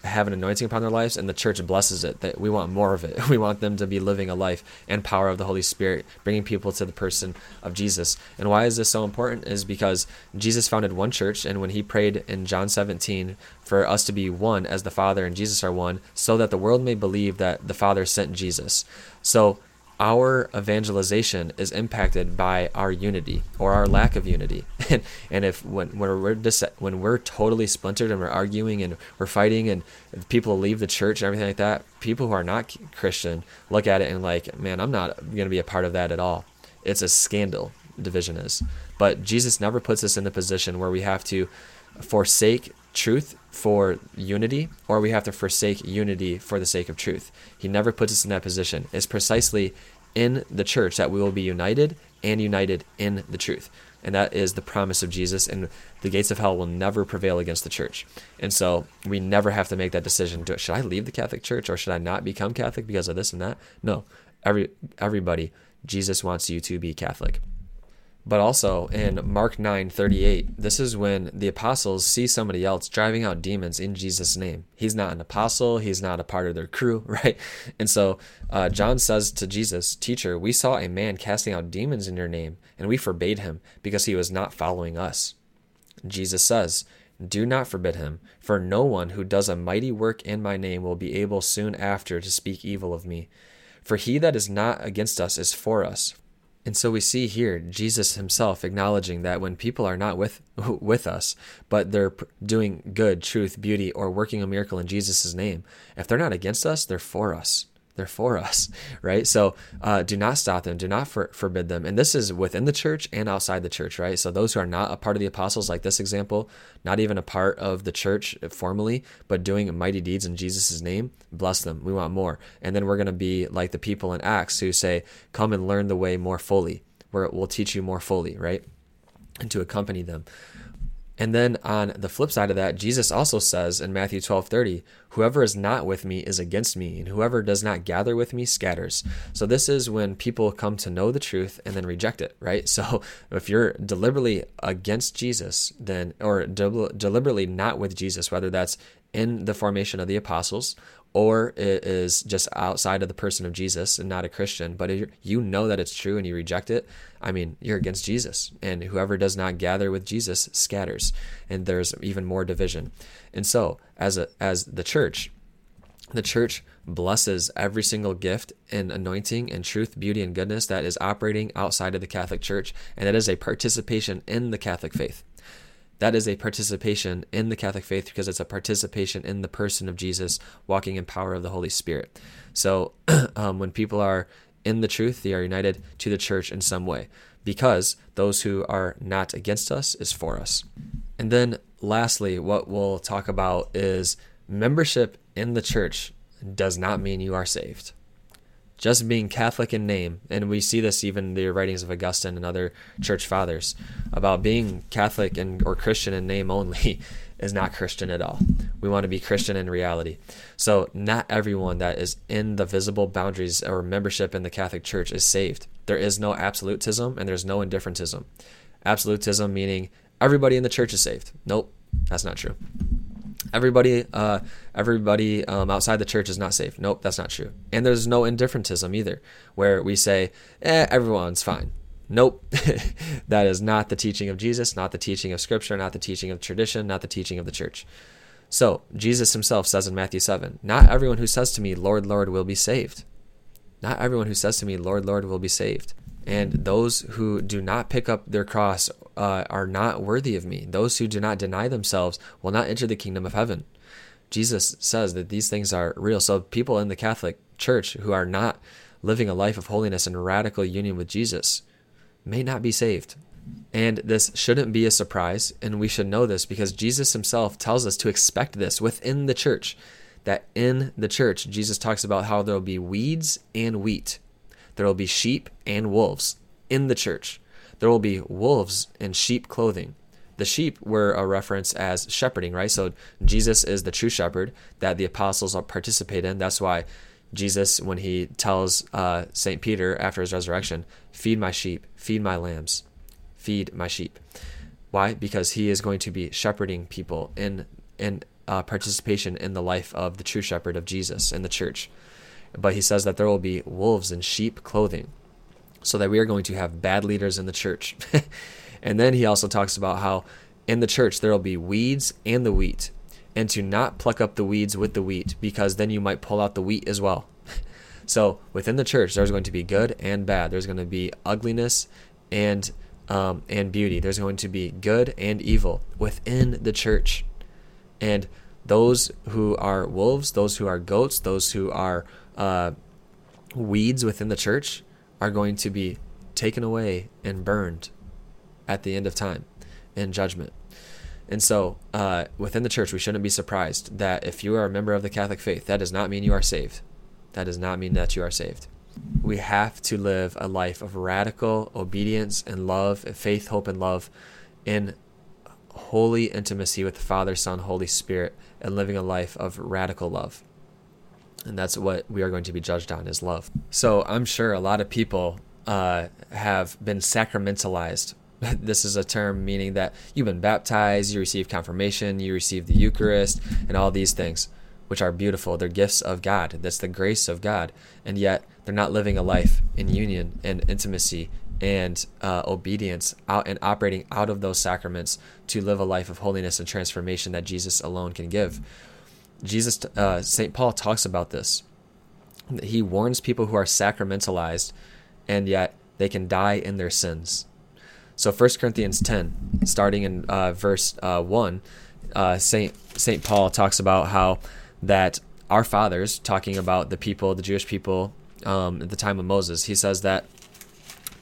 have an anointing upon their lives and the church blesses it that we want more of it. We want them to be living a life and power of the holy spirit bringing people to the person of jesus. And why is this so important? Is because jesus founded one church and when he prayed in john 17 for us to be one as the father and jesus are one so that the world may believe that the father sent jesus. So our evangelization is impacted by our unity or our lack of unity. And, and if when, when we're dis- when we're totally splintered and we're arguing and we're fighting and people leave the church and everything like that, people who are not Christian look at it and like, man, I'm not going to be a part of that at all. It's a scandal. Division is, but Jesus never puts us in the position where we have to forsake truth for unity or we have to forsake unity for the sake of truth. He never puts us in that position. It's precisely in the church that we will be united and united in the truth. And that is the promise of Jesus. And the gates of hell will never prevail against the church. And so we never have to make that decision. Should I leave the Catholic Church or should I not become Catholic because of this and that? No. Every everybody, Jesus wants you to be Catholic. But also in Mark 9:38, this is when the apostles see somebody else driving out demons in Jesus' name. He's not an apostle, he's not a part of their crew, right? And so uh, John says to Jesus, Teacher, we saw a man casting out demons in your name, and we forbade him because he was not following us. Jesus says, Do not forbid him, for no one who does a mighty work in my name will be able soon after to speak evil of me. For he that is not against us is for us. And so we see here Jesus himself acknowledging that when people are not with with us, but they're doing good, truth, beauty, or working a miracle in Jesus' name, if they're not against us, they're for us they're for us, right? So uh, do not stop them, do not for, forbid them. And this is within the church and outside the church, right? So those who are not a part of the apostles, like this example, not even a part of the church formally, but doing mighty deeds in Jesus' name, bless them. We want more. And then we're going to be like the people in Acts who say, come and learn the way more fully, where we'll teach you more fully, right? And to accompany them. And then on the flip side of that, Jesus also says in Matthew 12 30, Whoever is not with me is against me, and whoever does not gather with me scatters. So this is when people come to know the truth and then reject it, right? So if you're deliberately against Jesus, then, or de- deliberately not with Jesus, whether that's in the formation of the apostles or it is just outside of the person of Jesus and not a Christian, but you know that it's true and you reject it, I mean, you're against Jesus. And whoever does not gather with Jesus scatters, and there's even more division. And so, as a as the church, the church blesses every single gift and anointing and truth, beauty, and goodness that is operating outside of the Catholic Church, and that is a participation in the Catholic faith that is a participation in the Catholic faith because it's a participation in the person of Jesus walking in power of the Holy Spirit. So um, when people are in the truth, they are united to the church in some way because those who are not against us is for us. And then lastly, what we'll talk about is membership in the church does not mean you are saved just being Catholic in name, and we see this even in the writings of Augustine and other church fathers about being Catholic and or Christian in name only, is not Christian at all. We want to be Christian in reality. So, not everyone that is in the visible boundaries or membership in the Catholic Church is saved. There is no absolutism and there's no indifferentism. Absolutism meaning everybody in the church is saved. Nope, that's not true. Everybody, uh, everybody um, outside the church is not saved. Nope, that's not true. And there's no indifferentism either, where we say, "eh, everyone's fine." Nope, that is not the teaching of Jesus, not the teaching of Scripture, not the teaching of tradition, not the teaching of the church. So Jesus Himself says in Matthew seven, "Not everyone who says to me, Lord, Lord, will be saved." Not everyone who says to me, Lord, Lord, will be saved. And those who do not pick up their cross uh, are not worthy of me. Those who do not deny themselves will not enter the kingdom of heaven. Jesus says that these things are real. So people in the Catholic Church who are not living a life of holiness and radical union with Jesus may not be saved. And this shouldn't be a surprise, and we should know this because Jesus himself tells us to expect this within the church. That in the church, Jesus talks about how there will be weeds and wheat, there will be sheep and wolves in the church there will be wolves in sheep clothing. The sheep were a reference as shepherding, right? So Jesus is the true shepherd that the apostles participate in. That's why Jesus, when he tells uh, St. Peter after his resurrection, feed my sheep, feed my lambs, feed my sheep. Why? Because he is going to be shepherding people in, in uh, participation in the life of the true shepherd of Jesus in the church. But he says that there will be wolves in sheep clothing so that we are going to have bad leaders in the church. and then he also talks about how in the church there will be weeds and the wheat, and to not pluck up the weeds with the wheat, because then you might pull out the wheat as well. so within the church, there's going to be good and bad. There's going to be ugliness and um, and beauty. There's going to be good and evil within the church, and those who are wolves, those who are goats, those who are uh, weeds within the church are going to be taken away and burned at the end of time in judgment. And so, uh, within the church, we shouldn't be surprised that if you are a member of the Catholic faith, that does not mean you are saved. That does not mean that you are saved. We have to live a life of radical obedience and love, faith, hope, and love in holy intimacy with the Father, Son, Holy Spirit, and living a life of radical love and that's what we are going to be judged on is love. So I'm sure a lot of people uh, have been sacramentalized. this is a term meaning that you've been baptized, you receive confirmation, you receive the Eucharist, and all these things, which are beautiful. They're gifts of God. That's the grace of God, and yet they're not living a life in union and intimacy and uh, obedience out and operating out of those sacraments to live a life of holiness and transformation that Jesus alone can give. Jesus, uh, St. Paul talks about this. He warns people who are sacramentalized and yet they can die in their sins. So 1 Corinthians 10, starting in uh, verse uh, 1, uh, St. St. Paul talks about how that our fathers, talking about the people, the Jewish people um, at the time of Moses, he says that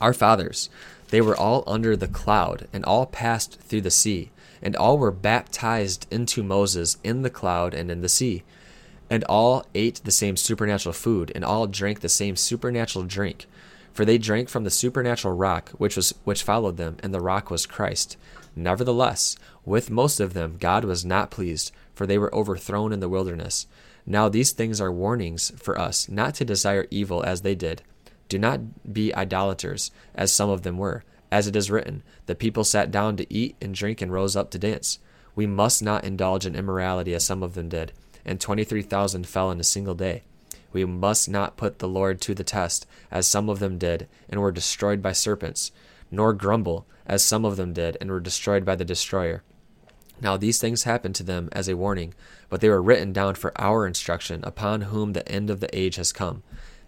our fathers, they were all under the cloud and all passed through the sea and all were baptized into Moses in the cloud and in the sea. And all ate the same supernatural food, and all drank the same supernatural drink. For they drank from the supernatural rock which was which followed them, and the rock was Christ. Nevertheless, with most of them God was not pleased, for they were overthrown in the wilderness. Now these things are warnings for us, not to desire evil as they did. Do not be idolaters, as some of them were. As it is written, the people sat down to eat and drink and rose up to dance. We must not indulge in immorality as some of them did, and 23,000 fell in a single day. We must not put the Lord to the test, as some of them did, and were destroyed by serpents, nor grumble, as some of them did, and were destroyed by the destroyer. Now these things happened to them as a warning, but they were written down for our instruction, upon whom the end of the age has come.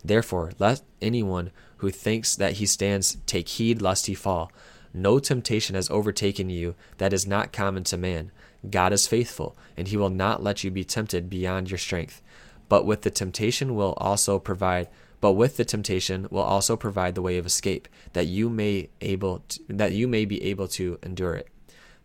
Therefore, let anyone who thinks that he stands take heed lest he fall. No temptation has overtaken you that is not common to man. God is faithful, and he will not let you be tempted beyond your strength. But with the temptation will also provide but with the temptation will also provide the way of escape, that you may able to, that you may be able to endure it.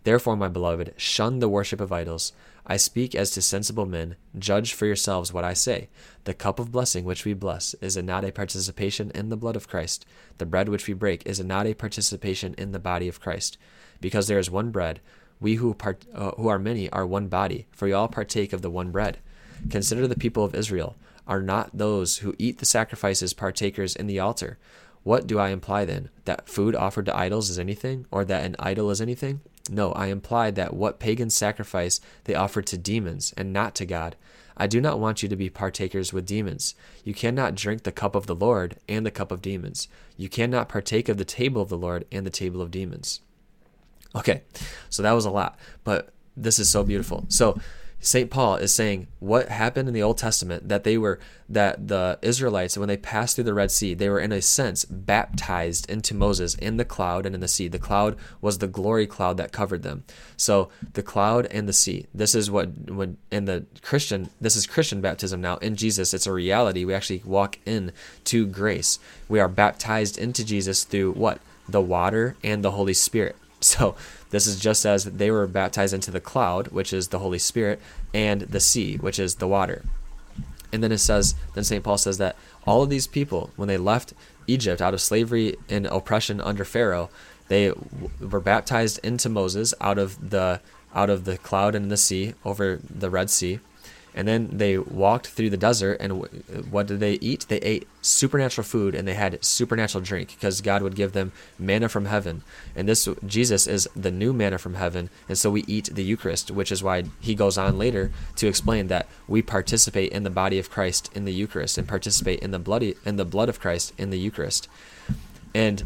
Therefore, my beloved, shun the worship of idols. I speak as to sensible men. Judge for yourselves what I say. The cup of blessing which we bless is it not a participation in the blood of Christ? The bread which we break is it not a participation in the body of Christ? Because there is one bread, We who, part, uh, who are many are one body, for we all partake of the one bread. Consider the people of Israel. Are not those who eat the sacrifices partakers in the altar? What do I imply then? That food offered to idols is anything, or that an idol is anything? No, I imply that what pagans sacrifice they offer to demons, and not to God. I do not want you to be partakers with demons. You cannot drink the cup of the Lord and the cup of demons. You cannot partake of the table of the Lord and the table of demons. Okay, so that was a lot, but this is so beautiful. So St. Paul is saying what happened in the Old Testament that they were that the Israelites when they passed through the Red Sea they were in a sense baptized into Moses in the cloud and in the sea. The cloud was the glory cloud that covered them. So the cloud and the sea this is what when in the Christian this is Christian baptism now. In Jesus it's a reality. We actually walk in to grace. We are baptized into Jesus through what? The water and the Holy Spirit so this is just as they were baptized into the cloud, which is the Holy Spirit, and the sea, which is the water. And then it says, then St. Paul says that all of these people, when they left Egypt out of slavery and oppression under Pharaoh, they were baptized into Moses out of the out of the cloud and the sea over the Red Sea and then they walked through the desert, and what did they eat? They ate supernatural food and they had supernatural drink because God would give them manna from heaven. And this Jesus is the new manna from heaven, and so we eat the Eucharist, which is why he goes on later to explain that we participate in the body of Christ in the Eucharist and participate in the bloody in the blood of Christ in the Eucharist. And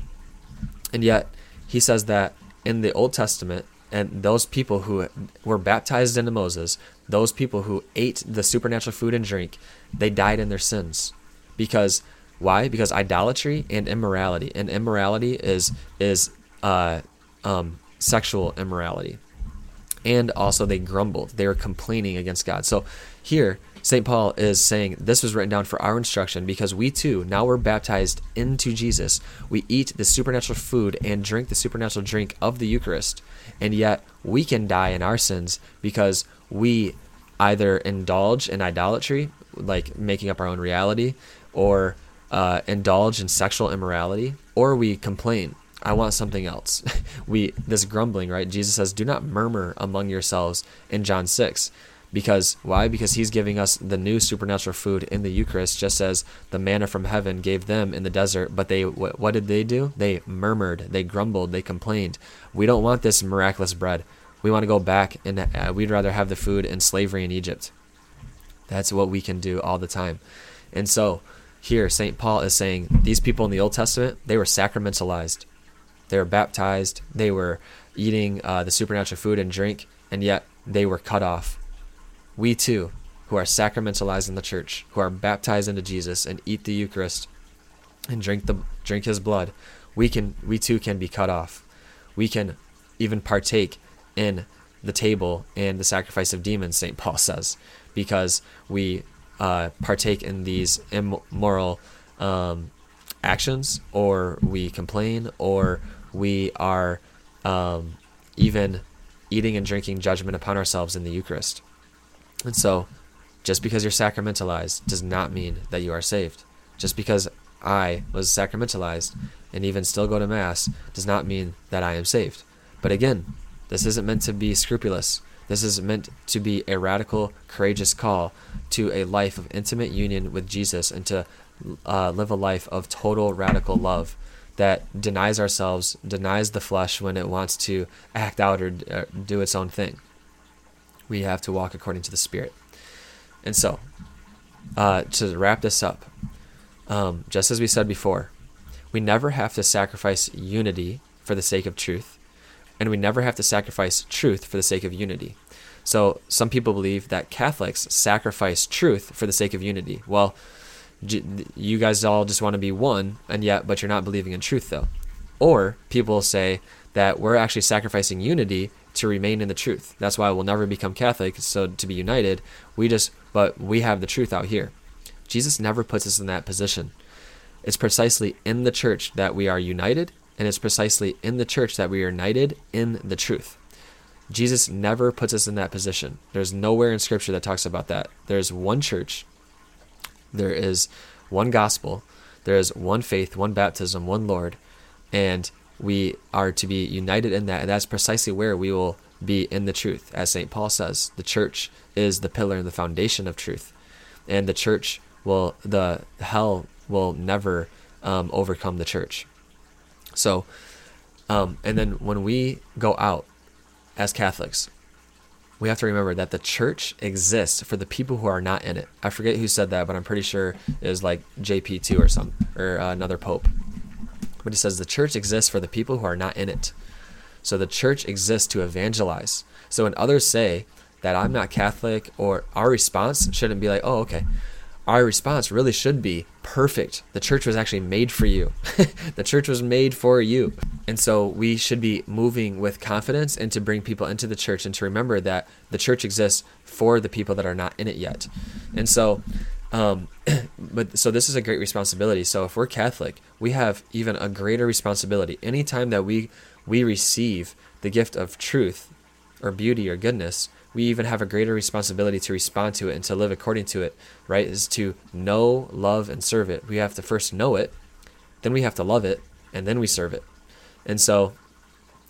and yet he says that in the Old Testament and those people who were baptized into Moses, those people who ate the supernatural food and drink, they died in their sins. Because why? Because idolatry and immorality, and immorality is is uh, um, sexual immorality, and also they grumbled. They were complaining against God. So here St. Paul is saying this was written down for our instruction because we too, now we're baptized into Jesus. We eat the supernatural food and drink the supernatural drink of the Eucharist. And yet we can die in our sins because we either indulge in idolatry, like making up our own reality, or uh, indulge in sexual immorality, or we complain. I want something else. we this grumbling, right? Jesus says, "Do not murmur among yourselves." In John six, because why? Because he's giving us the new supernatural food in the Eucharist, just as the manna from heaven gave them in the desert. But they, what did they do? They murmured, they grumbled, they complained. We don't want this miraculous bread. We want to go back, and uh, we'd rather have the food and slavery in Egypt. That's what we can do all the time. And so, here, St. Paul is saying these people in the Old Testament, they were sacramentalized. They were baptized. They were eating uh, the supernatural food and drink, and yet they were cut off we too, who are sacramentalized in the church, who are baptized into Jesus and eat the Eucharist and drink the drink his blood, we can we too can be cut off. We can even partake in the table and the sacrifice of demons, St. Paul says, because we uh, partake in these immoral um, actions, or we complain, or we are um, even eating and drinking judgment upon ourselves in the Eucharist. And so, just because you're sacramentalized does not mean that you are saved. Just because I was sacramentalized and even still go to Mass does not mean that I am saved. But again, this isn't meant to be scrupulous. This is meant to be a radical, courageous call to a life of intimate union with Jesus and to uh, live a life of total, radical love that denies ourselves, denies the flesh when it wants to act out or, or do its own thing we have to walk according to the Spirit. And so, uh, to wrap this up, um, just as we said before, we never have to sacrifice unity for the sake of truth, and we never have to sacrifice truth for the sake of unity. So, some people believe that Catholics sacrifice truth for the sake of unity. Well, you guys all just want to be one, and yet, but you're not believing in truth, though. Or people say that we're actually sacrificing unity to remain in the truth. That's why we'll never become Catholic. So to be united, we just, but we have the truth out here. Jesus never puts us in that position. It's precisely in the church that we are united, and it's precisely in the church that we are united in the truth. Jesus never puts us in that position. There's nowhere in Scripture that talks about that. There's one church, there is one gospel, there is one faith, one baptism, one Lord, and we are to be united in that. And that's precisely where we will be in the truth. As St. Paul says, the church is the pillar and the foundation of truth. And the church will, the hell will never um, overcome the church. So, um, and then when we go out as Catholics, we have to remember that the church exists for the people who are not in it. I forget who said that, but I'm pretty sure it was like JP2 or some or uh, another pope. But he says the church exists for the people who are not in it. So the church exists to evangelize. So when others say that I'm not Catholic, or our response shouldn't be like, oh, okay. Our response really should be perfect. The church was actually made for you. the church was made for you. And so we should be moving with confidence and to bring people into the church and to remember that the church exists for the people that are not in it yet. And so um, but so this is a great responsibility. So if we're Catholic, we have even a greater responsibility. Anytime that we we receive the gift of truth or beauty or goodness, we even have a greater responsibility to respond to it and to live according to it, right? Is to know, love, and serve it. We have to first know it, then we have to love it, and then we serve it. And so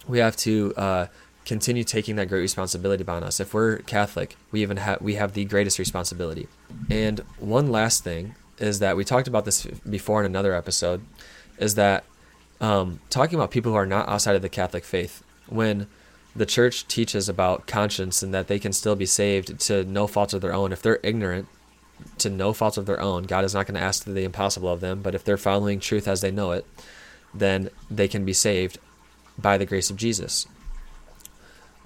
we have to uh, continue taking that great responsibility upon us. If we're Catholic, we even have we have the greatest responsibility. And one last thing is that we talked about this before in another episode, is that um, talking about people who are not outside of the Catholic faith, when the church teaches about conscience and that they can still be saved to no fault of their own, if they're ignorant to no fault of their own, God is not going to ask the impossible of them. But if they're following truth as they know it, then they can be saved by the grace of Jesus.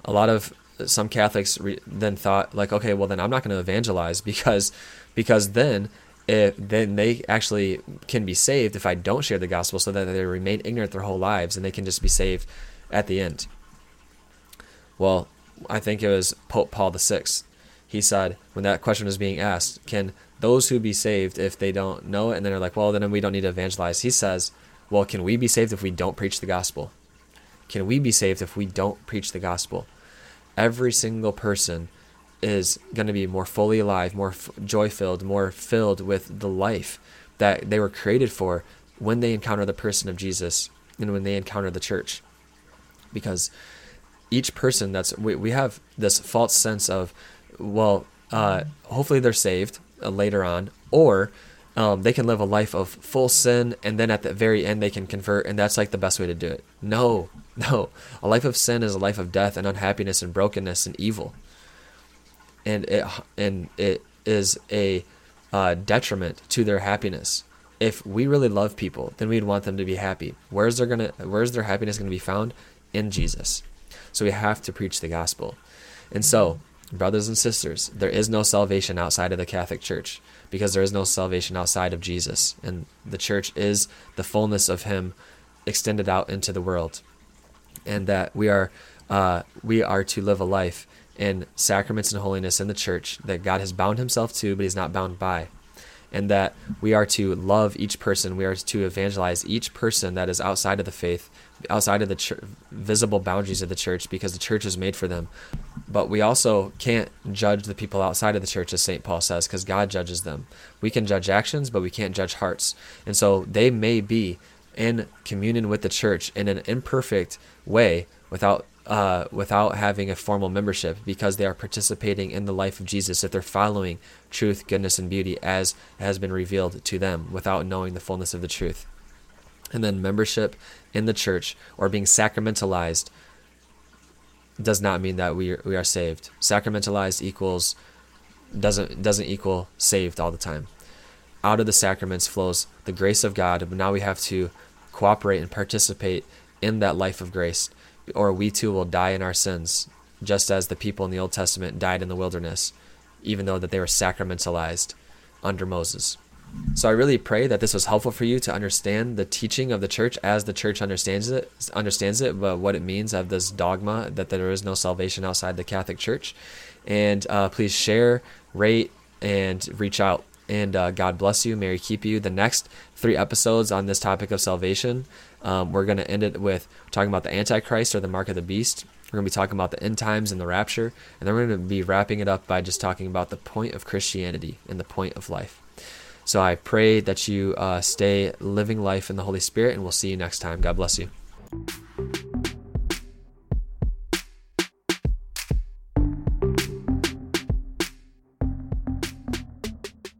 A lot of some Catholics re- then thought like, okay, well then I'm not going to evangelize because because then if then they actually can be saved if I don't share the gospel so that they remain ignorant their whole lives and they can just be saved at the end. Well, I think it was Pope Paul VI. He said when that question was being asked, can those who be saved if they don't know it and then they're like, well, then we don't need to evangelize. He says, well, can we be saved if we don't preach the gospel? Can we be saved if we don't preach the gospel? Every single person is going to be more fully alive, more f- joy filled, more filled with the life that they were created for when they encounter the person of Jesus and when they encounter the church. Because each person that's, we, we have this false sense of, well, uh, hopefully they're saved uh, later on, or um, they can live a life of full sin and then at the very end they can convert and that's like the best way to do it. No, no. A life of sin is a life of death and unhappiness and brokenness and evil and it and it is a uh, detriment to their happiness. If we really love people, then we'd want them to be happy. Where's their gonna Where's their happiness gonna be found? In Jesus. So we have to preach the gospel. And so, brothers and sisters, there is no salvation outside of the Catholic Church because there is no salvation outside of Jesus, and the church is the fullness of Him extended out into the world, and that we are uh, we are to live a life in sacraments and holiness in the church that God has bound himself to, but he's not bound by. And that we are to love each person, we are to evangelize each person that is outside of the faith, outside of the ch- visible boundaries of the church, because the church is made for them. But we also can't judge the people outside of the church, as St. Paul says, because God judges them. We can judge actions, but we can't judge hearts. And so they may be in communion with the church in an imperfect way without uh, without having a formal membership because they are participating in the life of Jesus if they're following truth, goodness, and beauty as has been revealed to them without knowing the fullness of the truth. And then membership in the church or being sacramentalized does not mean that we are, we are saved. Sacramentalized equals doesn't doesn't equal saved all the time. Out of the sacraments flows the grace of God, but now we have to cooperate and participate in that life of grace or we too will die in our sins, just as the people in the Old Testament died in the wilderness, even though that they were sacramentalized under Moses. So I really pray that this was helpful for you to understand the teaching of the church as the church understands it, understands it, but what it means of this dogma that there is no salvation outside the Catholic Church. And uh, please share, rate, and reach out. And uh, God bless you. Mary keep you. The next three episodes on this topic of salvation um, we're going to end it with talking about the Antichrist or the mark of the beast. We're going to be talking about the end times and the rapture. And then we're going to be wrapping it up by just talking about the point of Christianity and the point of life. So I pray that you uh, stay living life in the Holy Spirit, and we'll see you next time. God bless you.